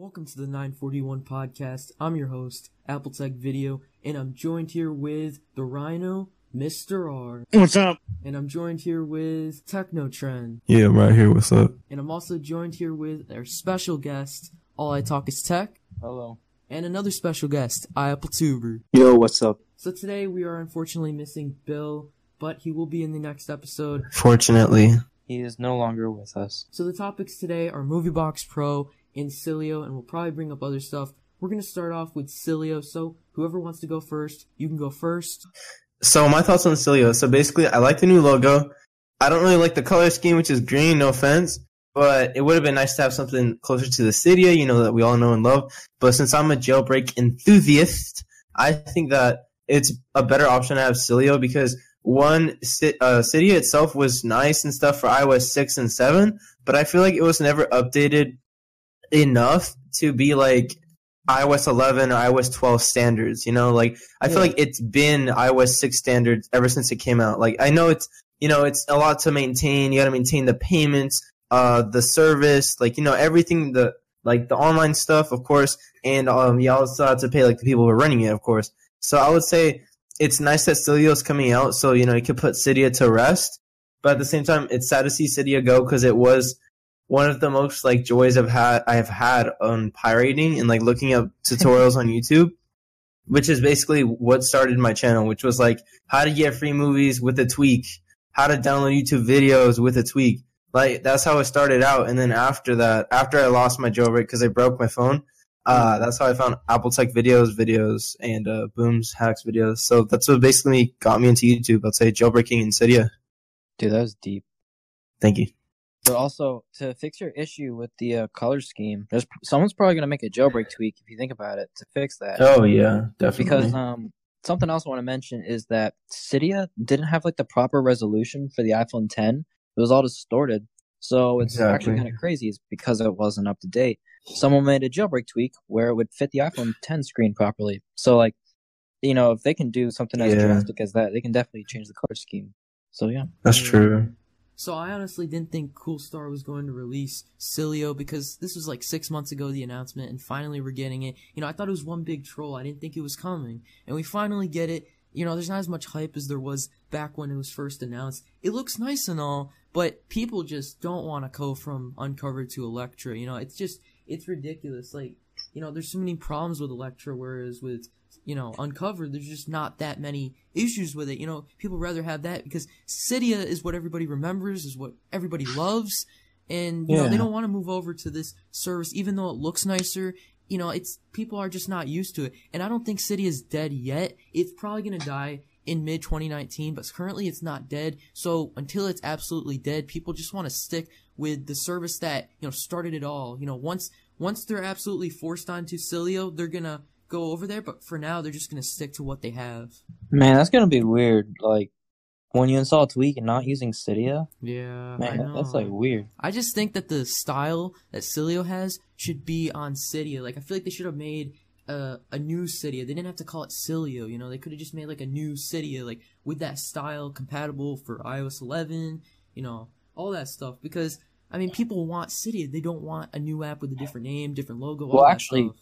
Welcome to the 941 podcast. I'm your host, Appletech Video, and I'm joined here with the Rhino, Mr. R. What's up? And I'm joined here with Technotrend. Yeah, I'm right here. What's up? And I'm also joined here with our special guest, All I Talk is Tech, Hello. and another special guest, iAppleTuber. Yo, what's up? So today we are unfortunately missing Bill, but he will be in the next episode. Fortunately, He is no longer with us. So the topics today are MovieBox Pro and Sileo, and we'll probably bring up other stuff. We're gonna start off with Sileo, so whoever wants to go first, you can go first. so my thoughts on Sileo. So basically, I like the new logo. I don't really like the color scheme, which is green. No offense, but it would have been nice to have something closer to the Cydia, you know, that we all know and love. But since I'm a jailbreak enthusiast, I think that it's a better option to have Sileo because one, uh, Cydia itself was nice and stuff for iOS six and seven, but I feel like it was never updated enough to be like iOS 11 or iOS 12 standards. You know, like I feel Yeah. like it's been iOS 6 standards ever since it came out. Like I know it's you know it's a lot to maintain. You got to maintain the payments, uh, the service, like you know everything the like the online stuff, of course, and um, you also have to pay like the people who are running it, of course. So I would say it's nice that Sileo's coming out, so you know you could put Cydia to rest. But at the same time, it's sad to see Cydia go because it was one of the most like joys I've had I have had on pirating and like looking up tutorials on YouTube, which is basically what started my channel, which was like how to get free movies with a tweak, how to download YouTube videos with a tweak. Like that's how it started out, and then after that, after I lost my jailbreak because I broke my phone, uh, that's how I found Apple Tech videos, videos, and uh, Boom's hacks videos. So that's what basically got me into YouTube. I'd say jailbreaking and Cydia. Dude, that was deep. Thank you. But also, to fix your issue with the uh, color scheme, there's someone's probably gonna make a jailbreak tweak if you think about it to fix that. Oh yeah, definitely. because um, something else I want to mention is that Cydia didn't have like the proper resolution for the iPhone 10. It was all distorted, so it's actually kind of crazy. It's because it wasn't up to date. Someone made a jailbreak tweak where it would fit the iPhone 10 screen properly. So like, you know, if they can do something as Yeah. drastic as that, they can definitely change the color scheme. So yeah. that's true. So I honestly didn't think Coolstar was going to release Sileo because this was like six months ago the announcement, and finally we're getting it. You know, I thought it was one big troll. I didn't think it was coming, and we finally get it. You know, there's not as much hype as there was back when it was first announced. It looks nice and all, but people just don't want to go from uncovered to Electra. You know, it's just it's ridiculous. Like, you know, there's so many problems with Electra, whereas with you know, uncovered, there's just not that many issues with it. You know, people rather have that because Cydia is what everybody remembers, is what everybody loves, and you know they don't want to move over to this service, even though it looks nicer. You know, it's people are just not used to it, and I don't think Cydia is dead yet. It's probably gonna die in mid 2019, but currently it's not dead. So until it's absolutely dead, people just want to stick with the service that you know started it all. You know, once once they're absolutely forced onto Sileo, they're gonna go over there. But for now, they're just gonna stick to what they have. Man, that's gonna be weird. Like when you install Tweak and not using Cydia, Yeah, man, that- that's like weird. I just think that the style that Sileo has should be on Cydia. Like I feel like they should have made a, a new Cydia. They didn't have to call it Sileo. You know, they could have just made like a new Cydia, like with that style compatible for iOS 11. You know, all that stuff. Because I mean, people want Cydia. They don't want a new app with a different name, different logo. all Well, that actually, stuff.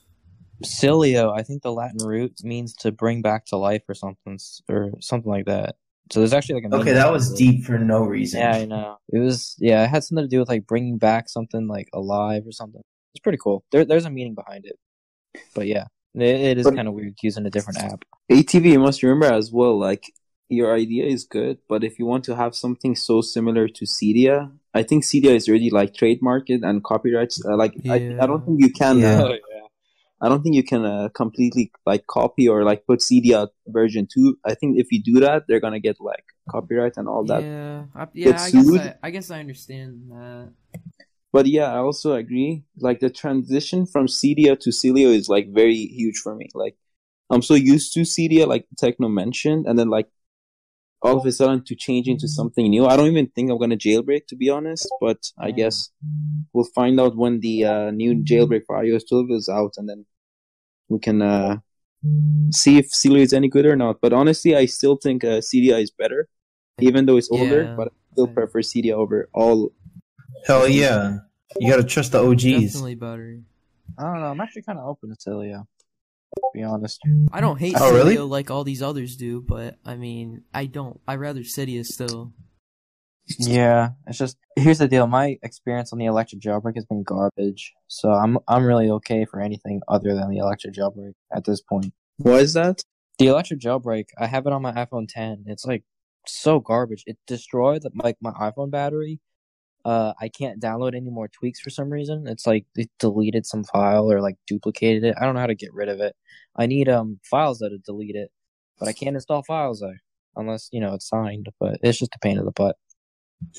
Sileo, I think the Latin root means to bring back to life or something, or something like that. So there's actually like a Okay, that was it. deep for no reason. Yeah, I know. It was yeah, it had something to do with like bringing back something like alive or something. It's pretty cool. There, there's a meaning behind it. But yeah, it, it is kind of weird using a different app. ATV, you must remember as well, like, your idea is good, but if you want to have something so similar to Cydia, I think Cydia is already, like, trademarked and copyrights. Uh, like, I, I don't think you can, Yeah. uh, I don't think you can uh, completely, like, copy or, like, put Cydia version 2. I think if you do that, they're gonna get, like, copyright and all that. yeah, I, yeah. I guess? I, I guess I understand that. But yeah, I also agree. Like the transition from Cydia to Sileo is like very huge for me. Like I'm so used to Cydia, like Techno mentioned, and then like all of a sudden to change into something new. I don't even think I'm gonna jailbreak to be honest, but I guess we'll find out when the uh, new jailbreak for iOS 12 is out, and then we can uh, see if Sileo is any good or not. But honestly, I still think uh, Cydia is better, even though it's older. Yeah. But I still prefer Cydia over all Hell yeah. You gotta trust the OGs. Definitely better. I don't know. I'm actually kind of open to Sileo. To be honest. I don't hate Oh, Cydia really? like all these others do, but I mean, I don't. I rather Cydia still. Yeah, it's just here's the deal. My experience on the Electra jailbreak has been garbage, so I'm I'm really okay for anything other than the Electra jailbreak at this point. What is that? The electric jailbreak, I have it on my iPhone 10. It's like so garbage. It destroyed like my iPhone battery. Uh, I can't download any more tweaks for some reason. It's like it deleted some file or like duplicated it. I don't know how to get rid of it. I need um files that to delete it, but I can't install files there unless you know it's signed. But it's just a pain in the butt.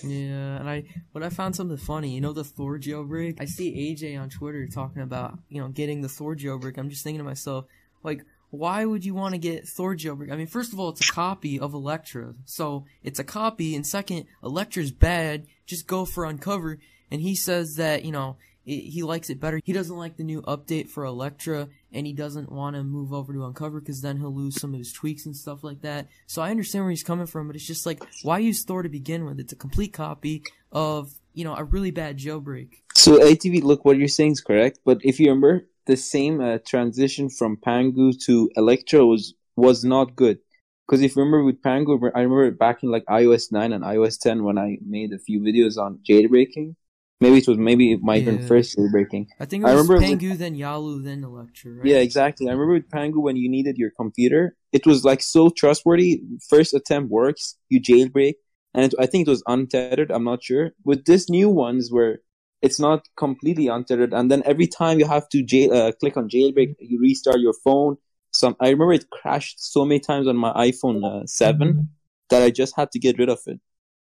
Yeah, and I but I found something funny. You know the Thor jailbreak. I see AJ on Twitter talking about you know getting the Thor jailbreak. I'm just thinking to myself, like, why would you want to get Thor jailbreak? I mean, first of all, it's a copy of Electra, so it's a copy. And second, Electra's bad. Just go for Uncover. And he says that you know he likes it better. He doesn't like the new update for Electra, and he doesn't want to move over to Uncover because then he'll lose some of his tweaks and stuff like that. So I understand where he's coming from, but it's just like, why use Thor to begin with? It's a complete copy of you know a really bad jailbreak. So ATV, look, what you're saying is correct, but if you remember, the same uh, transition from Pangu to Electro was was not good. Because if you remember with Pangu, I remember back in like iOS 9 and iOS 10 when I made a few videos on jailbreaking. Maybe it was maybe my even Yeah. first jailbreaking. I think it I was remember with- Pangu, then Yalu, then Electra, right? Yeah, exactly. I remember with Pangu when you needed your computer, it was like so trustworthy. First attempt works, you jailbreak, and it, I think it was untethered. I'm not sure. With this new ones where it's not completely untethered, and then every time you have to jail, uh, click on jailbreak, you restart your phone. Some I remember it crashed so many times on my iPhone uh, seven that I just had to get rid of it.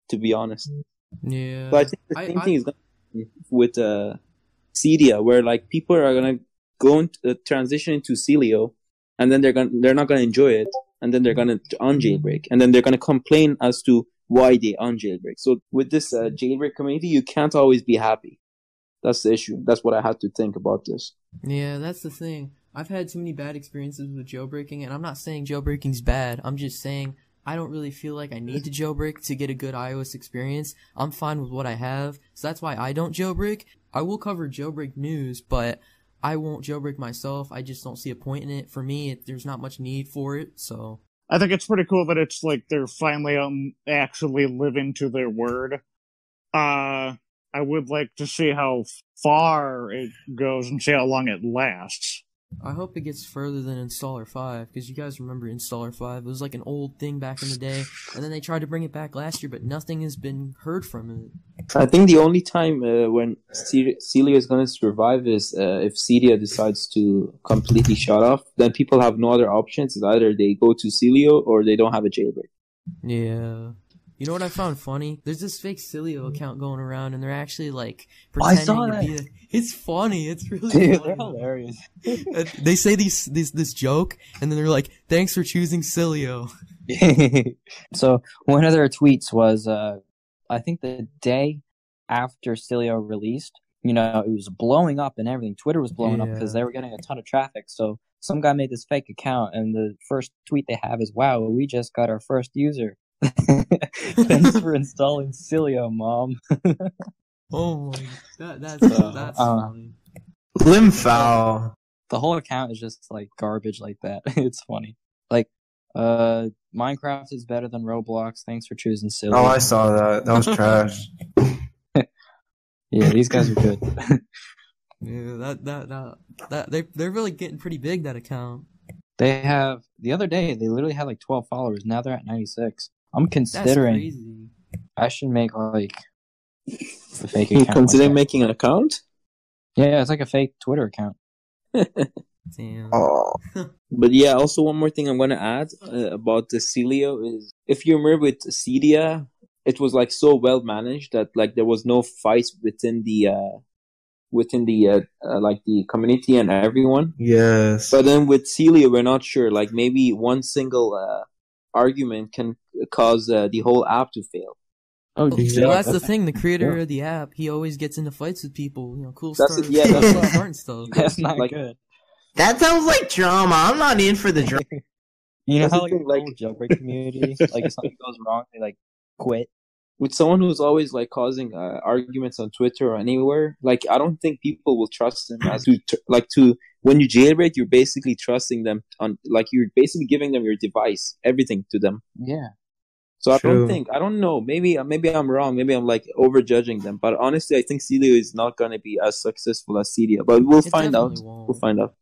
To be honest. Yeah. But I think the same I- thing is going to with uh, Cydia, where like people are gonna go into uh, transition into Sileo, and then they're gonna they're not gonna enjoy it, and then they're gonna unjailbreak, and then they're gonna complain as to why they unjailbreak. So with this uh, jailbreak community, you can't always be happy. That's the issue. That's what I had to think about this. Yeah, that's the thing. I've had too many bad experiences with jailbreaking, and I'm not saying jailbreaking's bad. I'm just saying I don't really feel like I need to jailbreak to get a good iOS experience. I'm fine with what I have, so that's why I don't jailbreak. I will cover jailbreak news, but I won't jailbreak myself. I just don't see a point in it. For me, it, there's not much need for it, so. I think it's pretty cool that it's like they're finally um actually living to their word. Uh I would like to see how far it goes and see how long it lasts. I hope it gets further than Installer 5, because you guys remember Installer 5. It was like an old thing back in the day, and then they tried to bring it back last year, but nothing has been heard from it. I think the only time uh, when Ce- Sileo is going to survive is uh, if Cydia decides to completely shut off. Then people have no other options. It's either they go to Sileo or they don't have a jailbreak. Yeah. You know what I found funny? There's this fake Sileo account going around, and they're actually like I pretending saw to that. be. A, it's funny. It's really Dude, funny. they're hilarious. They say these this this joke, and then they're like, "Thanks for choosing Sileo." so one of their tweets was, uh, I think the day after Sileo released, you know, it was blowing up and everything. Twitter was blowing up because they were getting a ton of traffic. So some guy made this fake account, and the first tweet they have is, "Wow, we just got our first user." Thanks for installing Sileo, mom. Oh my, that that's So, that's uh, funny. Limb the whole account is just like garbage like that. it's funny. Like, uh, Minecraft is better than Roblox. Thanks for choosing Sileo. Oh, I saw that. That was trash. Yeah, these guys are good. Yeah, that that that that they they're really getting pretty big that account. They have the other day they literally had like twelve followers. Now they're at ninety six. I'm That's considering crazy. I should make like a fake account. Considering like making an account? yeah, yeah, it's like a fake Twitter account. Damn. Oh, But yeah, also one more thing I'm going to add uh, about the Sileo is if you remember with Cydia, it was like so well managed that like there was no fights within the uh within the uh, uh, like the community and everyone. yes. But then with Sileo, we're not sure. Like maybe one single uh, argument can cause uh, the whole app to fail. Oh, Well, that's the thing. The creator of the app, he always gets into fights with people. You know, cool That's stuff. yeah, that's what- starting stuff. that's not like- good. That sounds like drama. I'm not in for the drama. You know That's how like, the like- jailbreak community, like if something goes wrong, they like quit. with someone who's always like causing uh, arguments on Twitter or anywhere, like I don't think people will trust them as to like to when you jailbreak, you're basically trusting them on like you're basically giving them your device, everything to them. Yeah. So I don't think I don't know. Maybe maybe I'm wrong. Maybe I'm like overjudging them. But honestly, I think Sileo is not gonna be as successful as Cydia. But we'll It find out. won't. We'll find out.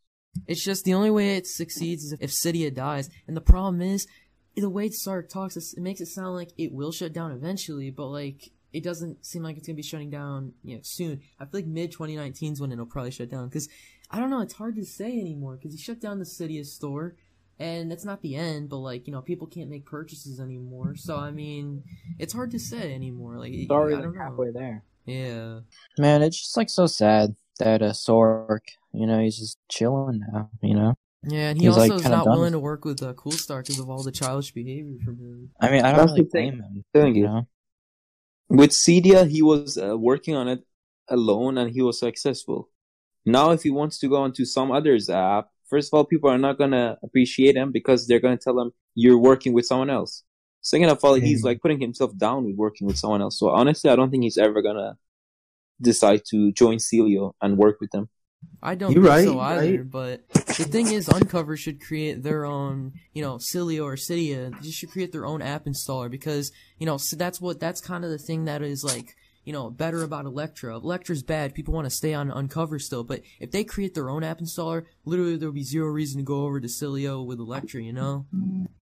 It's just the only way it succeeds is if, if Cydia dies. And the problem is, the way Saurik talks, it makes it sound like it will shut down eventually, but like, it doesn't seem like it's gonna be shutting down, you know, soon. I feel like mid 2019 is when it'll probably shut down. Cause, I don't know, it's hard to say anymore, cause he shut down the Cydia store, and it's not the end, but like, you know, people can't make purchases anymore. So, I mean, it's hard to say anymore. Like, It's already I don't know. halfway there. Yeah. Man, it's just like so sad that uh, Saurik, you know, he's just chilling now. You know. Yeah, and he He's, also like, is not willing to work with uh, Cool Star because of all the childish behavior from him. I mean, I don't That's really the thing. blame him. Telling You you. know. With Cydia, he was uh, working on it alone and he was successful. Now, if he wants to go onto some other's app, first of all, people are not gonna appreciate him because they're gonna tell him you're working with someone else. Second of all, he's like putting himself down with working with someone else. So honestly, I don't think he's ever gonna decide to join Sileo and work with them. I don't You're think right, so either, right. but the thing is, Uncover should create their own, you know, Sileo or Cydia. They should create their own app installer because, you know, so that's what, that's kind of the thing that is like, you know, better about Electra. Electra's bad. People want to stay on Uncover still, but if they create their own app installer, literally there'll be zero reason to go over to Sileo with Electra, you know?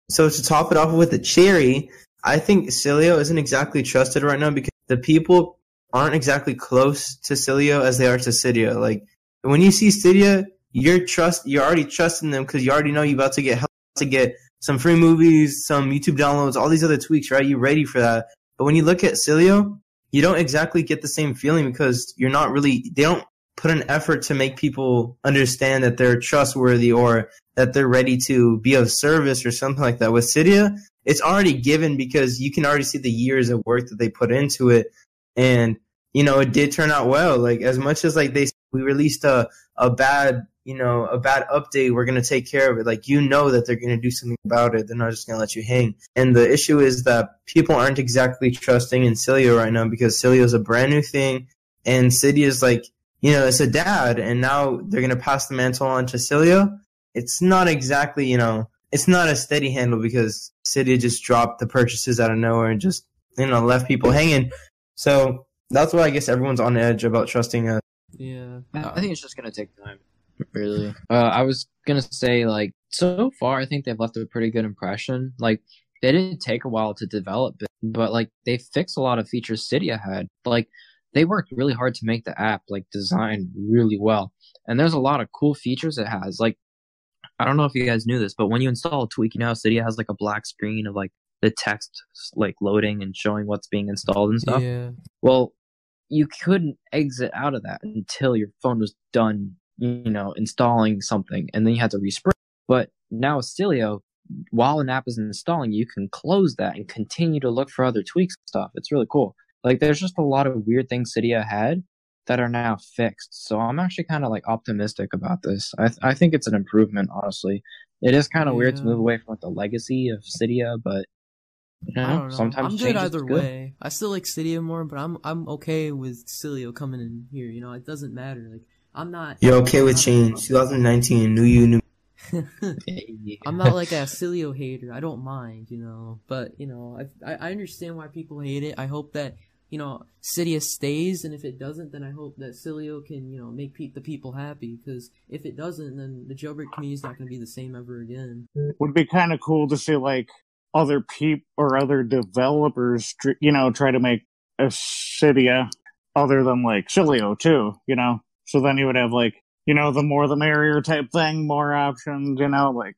So to top it off with the cherry, I think Sileo isn't exactly trusted right now because the people aren't exactly close to Sileo as they are to Cydia. Like when you see Cydia, you're trust you're already trusting them because you already know you're about to get help to get some free movies, some YouTube downloads, all these other tweaks, right? You're ready for that. But when you look at Cilio, you don't exactly get the same feeling because you're not really they don't put an effort to make people understand that they're trustworthy or that they're ready to be of service or something like that. With Cydia, it's already given because you can already see the years of work that they put into it. And, you know, it did turn out well. Like as much as like they, we released a, a bad, you know, a bad update, we're going to take care of it. Like, you know that they're going to do something about it. They're not just going to let you hang. And the issue is that people aren't exactly trusting in Sileo right now because Sileo is a brand new thing and Cydia is like, you know, it's a dad and now they're going to pass the mantle on to Sileo. It's not exactly, you know, it's not a steady handle because Cydia just dropped the purchases out of nowhere and just, you know, left people hanging. So that's why I guess everyone's on edge about trusting uh Yeah. I I think it's just gonna take time. Really. Uh, I was gonna say like so far, I think they've left a pretty good impression. Like they didn't take a while to develop it, but like they fixed a lot of features Cydia had. Like they worked really hard to make the app like designed really well, and there's a lot of cool features it has. Like I don't know if you guys knew this, but when you install a tweak, you know how Cydia has like a black screen of like the text like loading and showing what's being installed and stuff. Yeah. Well, you couldn't exit out of that until your phone was done, you know, installing something, and then you have to respring. But now with Sileo, while an app is installing, you can close that and continue to look for other tweaks and stuff. It's really cool. Like, there's just a lot of weird things Cydia had that are now fixed. So I'm actually kind of like optimistic about this. I th- I think it's an improvement, honestly. It is kind of weird to move away from like, the legacy of Cydia, but you I know, don't know. sometimes I'm change good either good. way. I still like Cydia more, but I'm I'm okay with Sileo coming in here. You know, it doesn't matter. Like I'm not. You're okay with change. 2019, new you, new I'm not like a Sileo hater. I don't mind, you know. But you know, I, I I understand why people hate it. I hope that you know Cydia stays, and if it doesn't, then I hope that Sileo can you know make pe- the people happy. Because if it doesn't, then the jailbreak community is not going to be the same ever again. Would be kind of cool to see like other peop or other developers, you know, try to make a Cydia other than like Sileo too, you know. So then you would have like, you know, the more the merrier type thing, more options, you know, like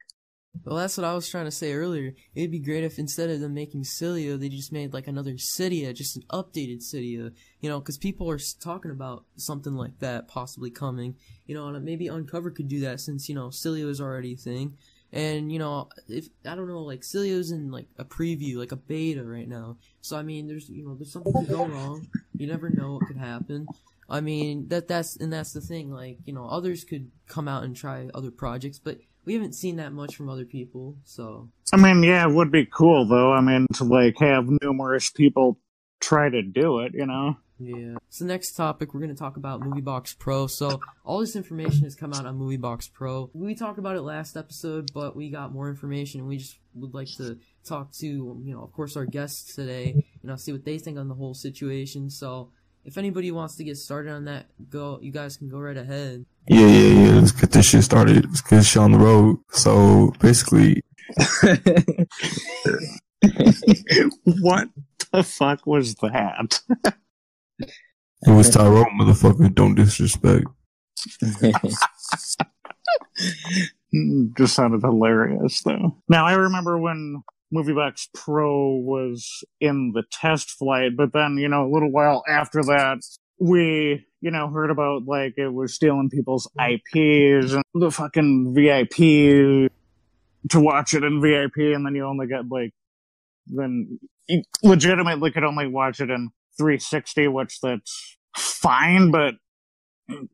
Well, that's what I was trying to say earlier. It'd be great if instead of them making Sileo, they just made like another Cydia, just an updated Cydia. You know, because people are talking about something like that possibly coming. You know, and uh, maybe Uncover could do that since you know Sileo is already a thing. And you know, if I don't know, like Sileo's in like a preview, like a beta right now. So I mean, there's you know, there's something could go wrong. You never know what could happen. I mean, that that's and that's the thing. Like you know, others could come out and try other projects, but we haven't seen that much from other people. So I mean, yeah, it would be cool though. I mean, to like have numerous people try to do it, you know? Yeah. So next topic, we're gonna talk about MovieBox Pro. So all this information has come out on MovieBox Pro. We talked about it last episode, but we got more information, and we just would like to talk to, you know, of course, our guests today. You know, see what they think on the whole situation. So if anybody wants to get started on that, go. You guys can go right ahead. Yeah, yeah, yeah. Let's get this shit started. Let's get this shit on the road. So basically, what the fuck was that? it was Tyrone, motherfucker. Don't disrespect. Mm, Just sounded hilarious, though. Now, I remember when MovieBox Pro was in the test flight, but then, you know, a little while after that, we, you know, heard about, like, it was stealing people's IPs and the fucking VIP to watch it in VIP, and then you only get, like, then you legitimately could only watch it in 360, which that's fine, but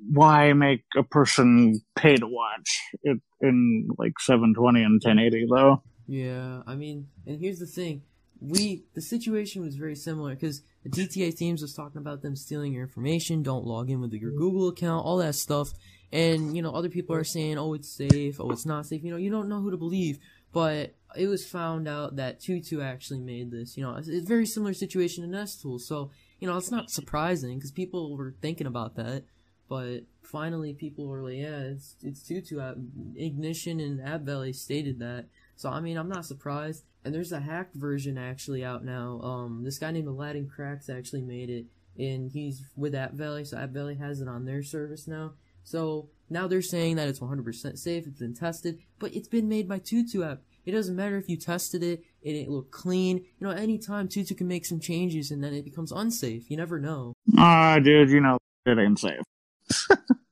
why make a person pay to watch it in like 720 and 1080 though? Yeah, I mean, and here's the thing. We the situation was very similar because the DTA teams was talking about them stealing your information, don't log in with your Google account, all that stuff. And you know, other people are saying, "Oh, it's safe. Oh, it's not safe." You know, you don't know who to believe. But it was found out that Tutu actually made this. You know, it's, it's a very similar situation to Nest Tool. So you know, it's not surprising because people were thinking about that. But finally, people were like, "Yeah, it's it's Tutu." App. Ignition and App Valley stated that. So I mean, I'm not surprised. And there's a hacked version actually out now. Um, this guy named Aladdin Cracks actually made it, and he's with App Valley, so App Valley has it on their service now. So now they're saying that it's 100% safe, it's been tested, but it's been made by Tutu app. It doesn't matter if you tested it, and it didn't clean. You know, anytime Tutu can make some changes and then it becomes unsafe. You never know. Ah, dude, you know it ain't safe.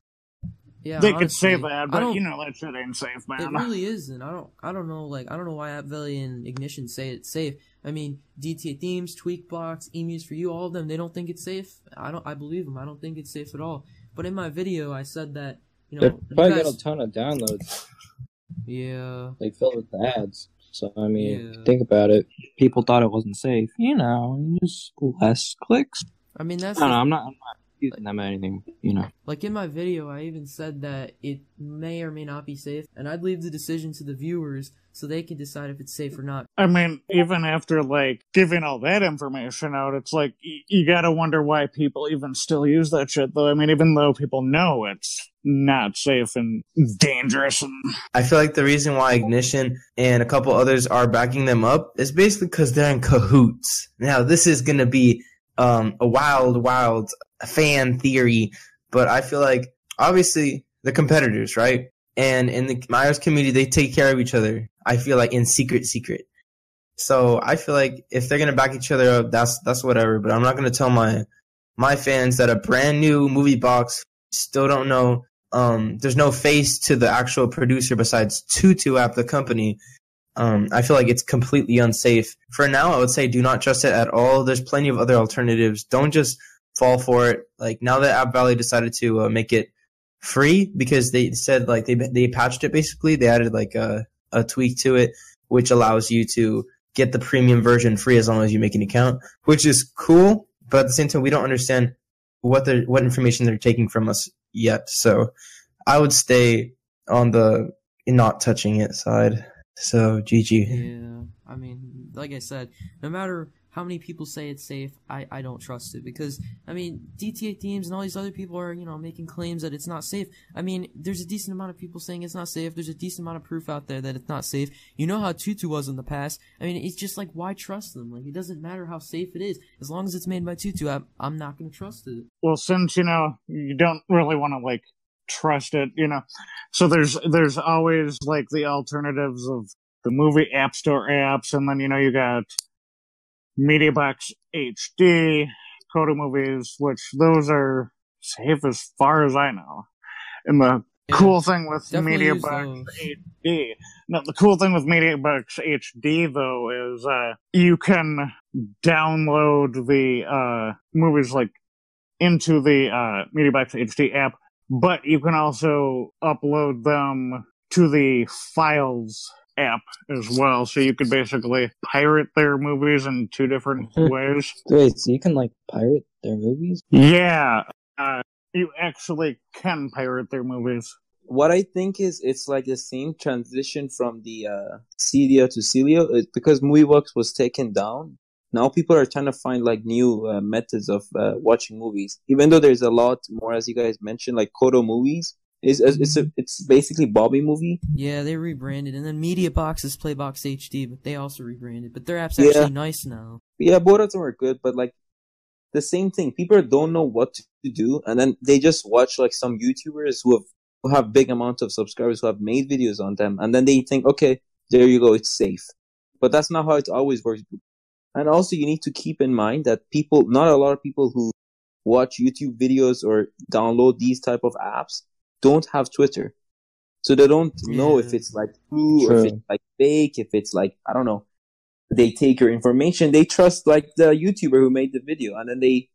Yeah, they could honestly, say that, but you know that shit ain't safe, man. It really isn't. I don't. I don't know. Like I don't know why App Valley and Ignition say it's safe. I mean, DTA Themes, Tweakbox, Emus for you, all of them. They don't think it's safe. I don't. I believe them. I don't think it's safe at all. But in my video, I said that you know. you probably guys- got a ton of downloads, yeah. they filled with the ads. So I mean, Yeah. think about it. People thought it wasn't safe. You know, just less clicks. I mean, that's I don't the know. I'm not. I'm not using them anything. You know. Like in my video, I even said that it may or may not be safe, and I'd leave the decision to the viewers so they can decide if it's safe or not. I mean, even after like giving all that information out, it's like y- you gotta wonder why people even still use that shit. Though I mean, even though people know it's not safe and dangerous, and I feel like the reason why Ignition and a couple others are backing them up is basically because they're in cahoots. Now, this is going to be um, a wild, wild fan theory, but I feel like obviously the competitors, right? And in the Myers community, they take care of each other. I feel like in secret, secret. So I feel like if they're gonna back each other up, that's that's whatever. But I'm not gonna tell my my fans that a brand new movie box still don't know um, there's no face to the actual producer besides Tutu app, the company. Um, I feel like it's completely unsafe. For now, I would say do not trust it at all. There's plenty of other alternatives. Don't just fall for it. Like now that App Valley decided to uh, make it free because they said like they they patched it basically. They added like a a tweak to it which allows you to get the premium version free as long as you make an account, which is cool. But at the same time, we don't understand what they what information they're taking from us yet. So I would stay on the not touching it side. So GG. Yeah, I mean, like I said, no matter how many people say it's safe, I, I don't trust it because I mean, DTA teams and all these other people are you know making claims that it's not safe. I mean, there's a decent amount of people saying it's not safe. There's a decent amount of proof out there that it's not safe. You know how Tutu was in the past. I mean, it's just like why trust them? Like it doesn't matter how safe it is as long as it's made by Tutu. I'm, I'm not gonna trust it. well, since you know you don't really want to like trust it, you know, so there's there's always like the alternatives of the movie app store apps, and then you know you got MediaBox HD, Coto Movies, which those are safe as far as I know. And the Yeah, cool thing with MediaBox. HD, no, the cool thing with MediaBox HD though is uh, you can download the uh, movies like into the uh, MediaBox HD app, but you can also upload them to the files app as well, so you could basically pirate their movies in two different ways. Wait, so you can like pirate their movies? Yeah, uh, you actually can pirate their movies. what I think is it's like the same transition from the uh, Cydia to Sileo It's because MovieBox was taken down. Now people are trying to find like new uh, methods of uh, watching movies. Even though there's a lot more, as you guys mentioned, like Coto movies. It's it's a, it's basically Bobby movie. Yeah, they rebranded, and then Media Box is Playbox HD, but they also rebranded. But their app's Yeah. actually nice now. Yeah, both of them are good, but like the same thing. People don't know what to do, and then they just watch like some YouTubers who have who have big amount of subscribers who have made videos on them, and then they think, okay, there you go, it's safe. But that's not how it always works. And also, you need to keep in mind that people, not a lot of people who watch YouTube videos or download these type of apps don't have Twitter. So they don't know if it's like true, or if it's like fake, if it's like, I don't know. They take your information. They trust like the YouTuber who made the video and then they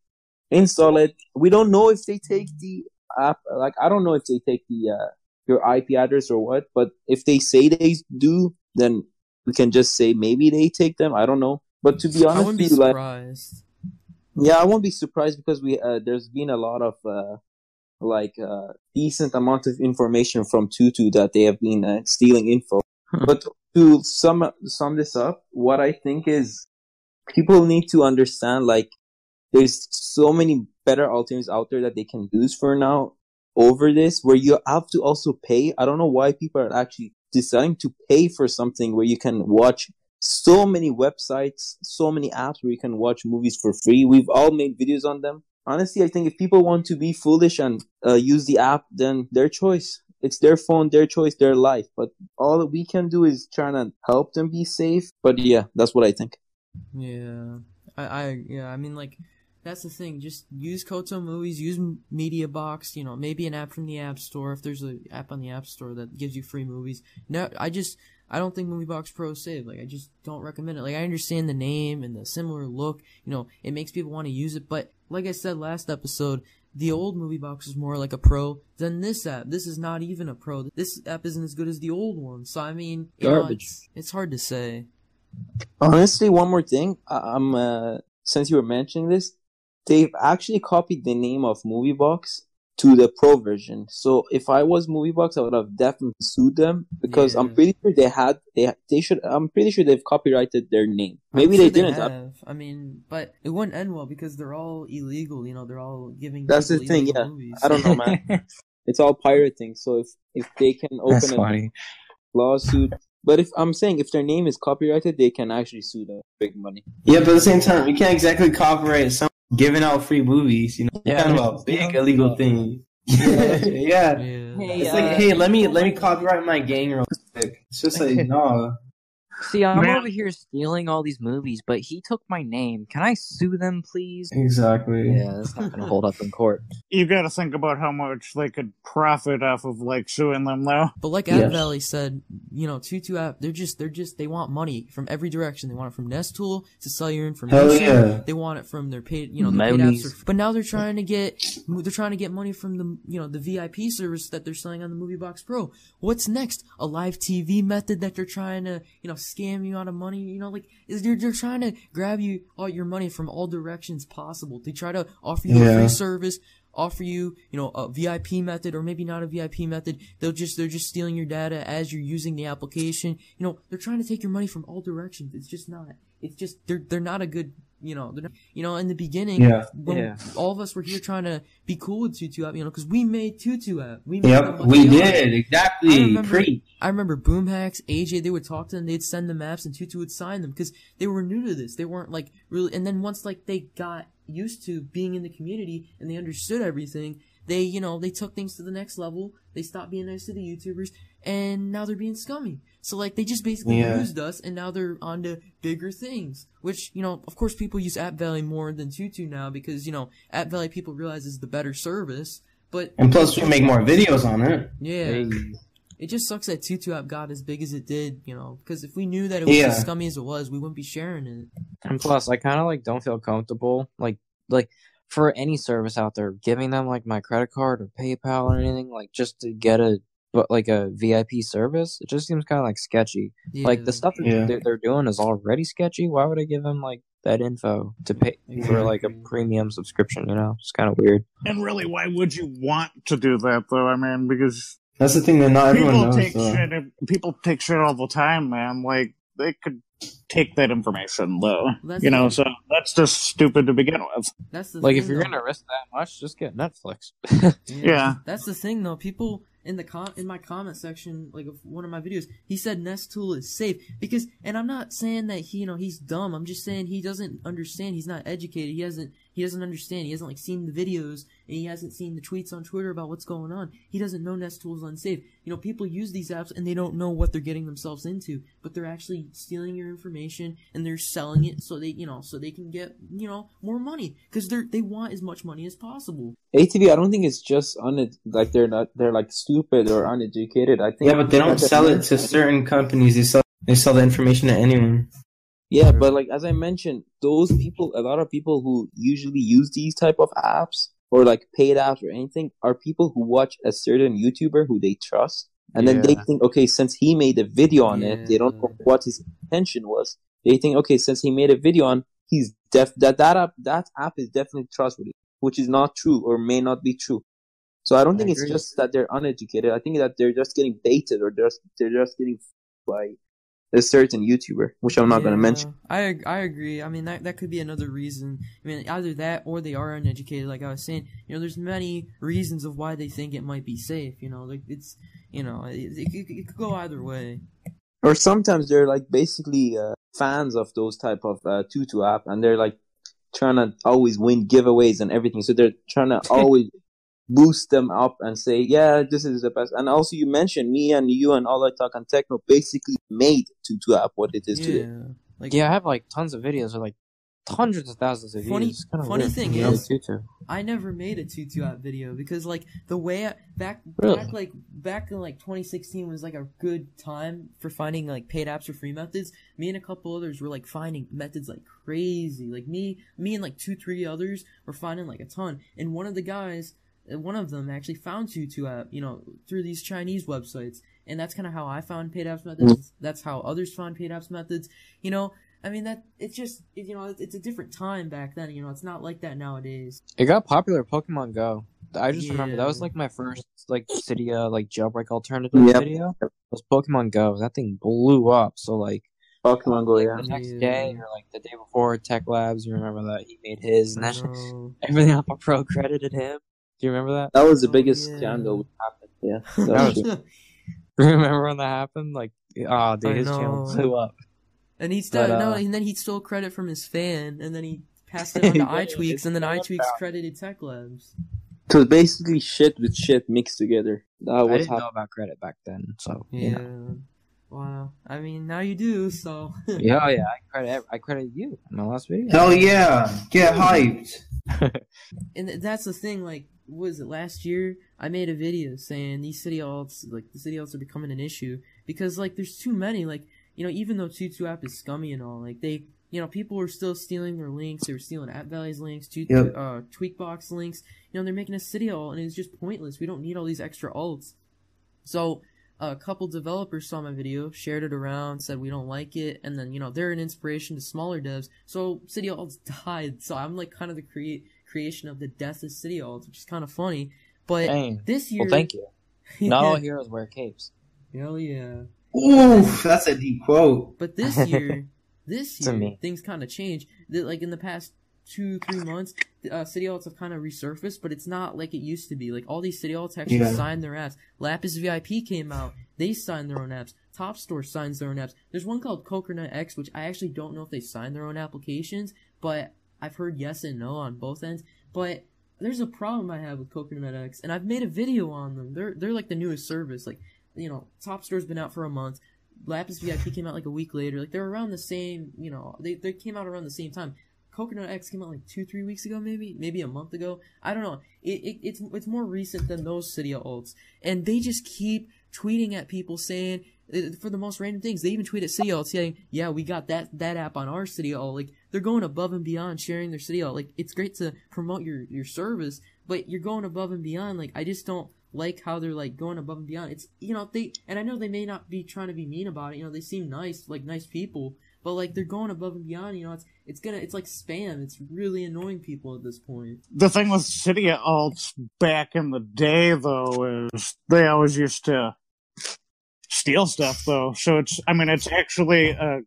install it. We don't know if they take the app. Like, I don't know if they take the, uh, your IP address or what, but if they say they do, then we can just say maybe they take them. I don't know. But to be I honest, wouldn't be you, like, surprised. yeah, I won't be surprised because we uh, there's been a lot of uh, like uh, decent amount of information from Tutu that they have been uh, stealing info. but to sum sum this up, what I think is people need to understand like there's so many better alternatives out there that they can use for now over this where you have to also pay. I don't know why people are actually deciding to pay for something where you can watch so many websites, so many apps where you can watch movies for free. We've all made videos on them. Honestly, I think if people want to be foolish and uh, use the app, then their choice. It's their phone, their choice, their life. But all that we can do is try to help them be safe. But yeah, that's what I think. Yeah, I, I, yeah, I mean, like, that's the thing. Just use Coto Movies, use Media Box. You know, maybe an app from the App Store if there's an app on the App Store that gives you free movies. No, I just, I don't think MovieBox Pro is safe. Like, I just don't recommend it. Like, I understand the name and the similar look. You know, it makes people want to use it, but like I said last episode. The old MovieBox is more like a pro than this app. This is not even a pro. This app isn't as good as the old one. So I mean, you know, Garbage. it's, it's hard to say. Honestly, one more thing. I- I'm uh, since you were mentioning this, they've actually copied the name of MovieBox to the Pro version. So if I was MovieBox, I would have definitely sued them because I'm pretty sure they had they they should. I'm pretty sure they've copyrighted their name. Maybe sure they didn't. I- have. I mean, but it wouldn't end well because they're all illegal. You know, they're all giving. That's the thing, yeah. movies. I don't know, man. It's all pirating. So if if they can That's open a funny. lawsuit, but if I'm saying if their name is copyrighted, they can actually sue them big money. Yeah, but at the same time, you can't exactly copyright someone giving out free movies. You know, Yeah, kind of a big illegal thing. yeah, Yeah. it's like, hey, let me let me copyright my gang real quick. It's just like, no. See, I'm Man. over here stealing all these movies, but he took my name. Can I sue them, please? Exactly. Yeah, that's not gonna hold up in court. You got to think about how much they could profit off of like suing them, though. But like Yes. App Valley said, you know, Tutu app, they're just, they're just, they want money from every direction. They want it from Nestool to sell your information. Hell yeah. They want it from their paid, you know, their paid apps. Monies. Are, but now they're trying to get, they're trying to get money from the, you know, the VIP service that they're selling on the Movie Box Pro. What's next? A live TV method that they're trying to, you know, scam you out of money. You know, like is they're they're trying to grab you all your money from all directions possible. They try to offer you a free service, offer you, you know, a VIP method or maybe not a VIP method. They'll just they're just stealing your data as you're using the application. You know, they're trying to take your money from all directions. It's just not. It's just they're they're not a good. You know, they're not, you know, in the beginning, Yeah. when Yeah. all of us were here trying to be cool with Tutu app, you know, because we made Tutu app. We made Yep, we did I exactly. remember- Preach. I remember Boomhacks, AJ, they would talk to them, they'd send the maps, and Tutu would sign them because they were new to this. They weren't like really. And then once like they got used to being in the community and they understood everything, they you know they took things to the next level. They stopped being nice to the YouTubers, and now they're being scummy. So like they just basically Yeah. used us, and now they're on to bigger things. Which you know, of course, people use App Valley more than Tutu now because you know App Valley people realize is the better service. But And plus, we make more videos on it. yeah. It just sucks that Tutu app got as big as it did, you know, because if we knew that it was Yeah. as scummy as it was, we wouldn't be sharing it. And plus, I kind of like don't feel comfortable, like like for any service out there, giving them like my credit card or PayPal or anything, like just to get a but like a VIP service, it just seems kind of like sketchy. Like the stuff that Yeah. they're, they're doing is already sketchy. Why would I give them like that info to pay for like a premium subscription? You know, it's kind of weird. And really, why would you want to do that, though? I mean, because That's the thing that not everyone people knows. take though. shit. People take shit all the time, man. Like they could take that information, though. That's you know, the- so that's just stupid to begin with. That's the Like thing, if you're though. gonna risk that much, just get Netflix. Yeah. That's the thing though. People in the com- in my comment section, like of one of my videos, he said Nest Tool is safe because, and I'm not saying that he, you know, he's dumb. I'm just saying he doesn't understand. He's not educated. He hasn't, he doesn't understand. He hasn't like seen the videos and he hasn't seen the tweets on Twitter about what's going on. He doesn't know Nest Tool is unsafe. You know, people use these apps and they don't know what they're getting themselves into, but they're actually stealing your information and they're selling it so they, you know, so they can get, you know, more money because they're they want as much money as possible. ATV, I don't think it's just un like they're not they're like stupid or uneducated. I think Yeah, but they don't sell it to certain companies. They sell they sell the information to anyone. Yeah, but like as I mentioned, those people, a lot of people who usually use these type of apps or like paid apps or anything, are people who watch a certain YouTuber who they trust, and then they think, okay, since he made a video on it, they don't know what his intention was. They think, okay, since he made a video on, he's def that that app that app is definitely trustworthy, which is not true or may not be true. So I don't I think it's just that they're uneducated. I think that they're just getting baited or they're just they're just getting by a certain YouTuber, which I'm not going to mention. I I agree. I mean that that could be another reason. I mean either that or they are uneducated. Like I was saying, you know, there's many reasons of why they think it might be safe. You know, like it's you know it, it, it, it could go either way. or sometimes they're like basically uh, fans of those type of uh, tutu app and they're like trying to always win giveaways and everything so they're trying to always boost them up and say yeah this is the best and also you mentioned me and you and all I talk on techno basically made tutu app what it is today Yeah, like yeah, I have like tons of videos with like hundreds of thousands of Funny- views. Kinda funny weird. thing You know, is- Tutu. I never made a tutu app video because like the way I, back Really? back like back in like 2016 was like a good time for finding like paid apps or free methods. Me and a couple others were like finding methods like crazy. Like me me and like two three others were finding like a ton. And one of the guys, one of them actually found tutu app, uh, you know, through these Chinese websites. And that's kind of how I found paid apps methods. Mm-hmm. That's how others found paid apps methods. You know, I mean that it's just it, you know it's, it's a different time back then. You know, it's not like that nowadays. It got popular. Pokemon Go. I just remember that was like my first like Cydia like jailbreak alternative Yep. video. It was Pokemon Go. That thing blew up. So like Pokemon Go yeah the next Yeah. day or like the day before, Tech Labs. You remember that he made his and then Oh. everything on Pro credited him. Do you remember that? that was the Oh, biggest yeah. scandal that happened yeah That that was- was remember when that happened? Like, oh dude, I his channel blew up. and he still But, no, uh, and then he stole credit from his fan, and then he passed it on to Yeah, iTweaks, and then all iTweaks about- credited Tech Labs. so basically shit with shit mixed together that I was didn't happening know about credit back then, so Yeah. you know. Wow. I mean, now you do. So. Yeah, oh, yeah. I credit I credit you in my last video. Hell yeah! Get hyped. and that's the thing. Like, was it last year? I made a video saying these Cydia alts, like the Cydia alts, are becoming an issue because like there's too many. Like, you know, even though Tutu app is scummy and all, like they, you know, people were still stealing their links. They were stealing App Valley's links, Tutu, Yep. uh, Tweakbox links. You know, they're making a Cydia alt, and it's just pointless. We don't need all these extra alts. So. A couple developers saw my video, shared it around, said we don't like it, and then you know they're an inspiration to smaller devs. So Cydia Alts died. So I'm like kind of the create creation of the death of Cydia Alts, which is kind of funny. But Dang. this year, Well, thank you. Not all heroes wear capes. Hell yeah. Oof, that's a deep quote. But this year, this year, things kind of changed. The- Like in the past two, three months, uh, Cydia alts have kind of resurfaced, but it's not like it used to be. Like all these Cydia alts actually Yeah. signed their apps. Lapis VIP came out. They signed their own apps. Top Store signs their own apps. There's one called Coconut X, which I actually don't know if they signed their own applications, but I've heard yes and no on both ends. But there's a problem I have with Coconut X, and I've made a video on them. They're they're like the newest service. Like you know, Top Store's been out for a month. Lapis VIP came out like a week later. Like they're around the same, you know, they they came out around the same time. Coconut X came out like two, three weeks ago, maybe, maybe a month ago. I don't know. It, it it's it's more recent than those Cydia alts, and they just keep tweeting at people saying uh, for the most random things. They even tweet at Cydia alts saying, "Yeah, we got that that app on our Cydia alt." Like they're going above and beyond sharing their Cydia alt. Like it's great to promote your your service, but you're going above and beyond. Like I just don't like how they're like going above and beyond. It's you know they and I know they may not be trying to be mean about it. You know they seem nice, like nice people, but like they're going above and beyond. You know it's it's gonna it's like spam. It's really annoying people at this point. The thing with Cydia alts back in the day, though, is they always used to steal stuff, though. So it's, I mean, it's actually a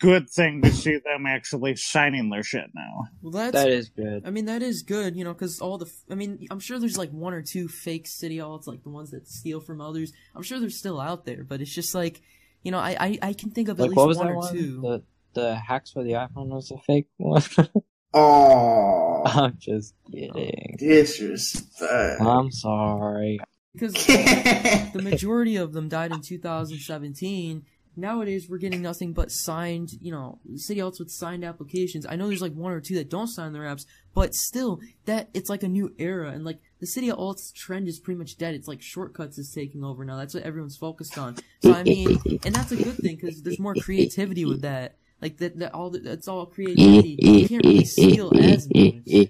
good thing to see them actually signing their shit now. Well, that's That is good. I mean, that is good, you know, because all the. I mean, I'm sure there's like one or two fake Cydia alts, like the ones that steal from others. I'm sure they're still out there, but it's just like, you know, I I, I can think of at least what was one that or one? two. The the hacks for the iPhone was a fake one. Oh, I'm just kidding. disrespect. I'm sorry. Because the majority of them died in 2017. Nowadays, we're getting nothing but signed, you know, Cydia alts with signed applications. I know there's like one or two that don't sign their apps, but still, that it's like a new era, and like the Cydia alts trend is pretty much dead. It's like shortcuts is taking over now. That's what everyone's focused on. So I mean, and that's a good thing because there's more creativity with that. Like that, that all that's all creativity. You can't really steal as much.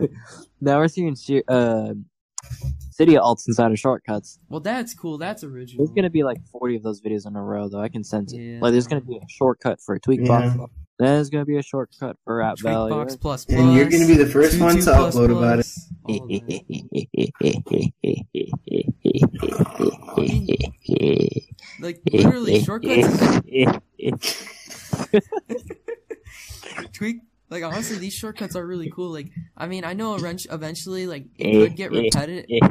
now we're seeing uh, Cydia alts inside of shortcuts. Well, that's cool. That's original. There's gonna be like 40 of those videos in a row, though. I can sense it. Yeah. Like, there's gonna be a shortcut for Tweakbox. Yeah. Then there's gonna be a shortcut for App Valley. Tweakbox plus plus. And you're gonna be the first one to plus upload about it. plus, all of that. Like literally, shortcuts. is- Tweak. Like honestly, these shortcuts are really cool. Like I mean, I know eventually, like it could get repetitive.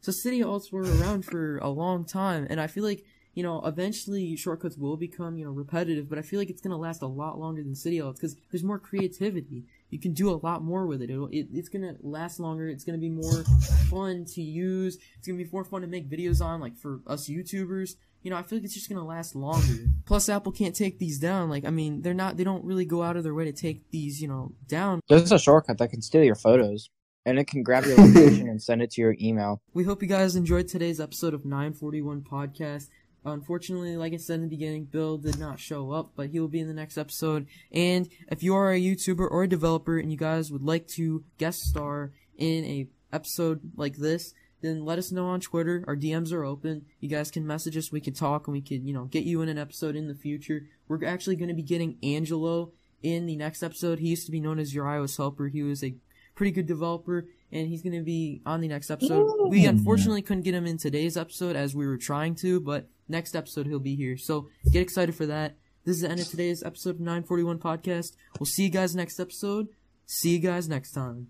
so Cydia alts were around for a long time, and I feel like you know eventually shortcuts will become you know repetitive. But I feel like it's gonna last a lot longer than Cydia alts because there's more creativity. You can do a lot more with it. It'll, it. It's gonna last longer. It's gonna be more fun to use. It's gonna be more fun to make videos on, like for us YouTubers. You know, I feel like it's just gonna last longer. Plus, Apple can't take these down. Like, I mean, they're not. They don't really go out of their way to take these, you know, down. There's a shortcut that can steal your photos, and it can grab your location and send it to your email. We hope you guys enjoyed today's episode of 941 Podcast. Unfortunately, like I said in the beginning, Bill did not show up, but he will be in the next episode. And if you are a YouTuber or a developer and you guys would like to guest star in a episode like this, then let us know on Twitter. Our DMs are open. You guys can message us. We can talk and we can, you know, get you in an episode in the future. We're actually going to be getting Angelo in the next episode. He used to be known as your iOS helper. He was a pretty good developer and he's going to be on the next episode. We unfortunately couldn't get him in today's episode as we were trying to, but next episode he'll be here. So get excited for that. This is the end of today's episode of 941 Podcast. We'll see you guys next episode. See you guys next time.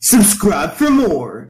Subscribe for more.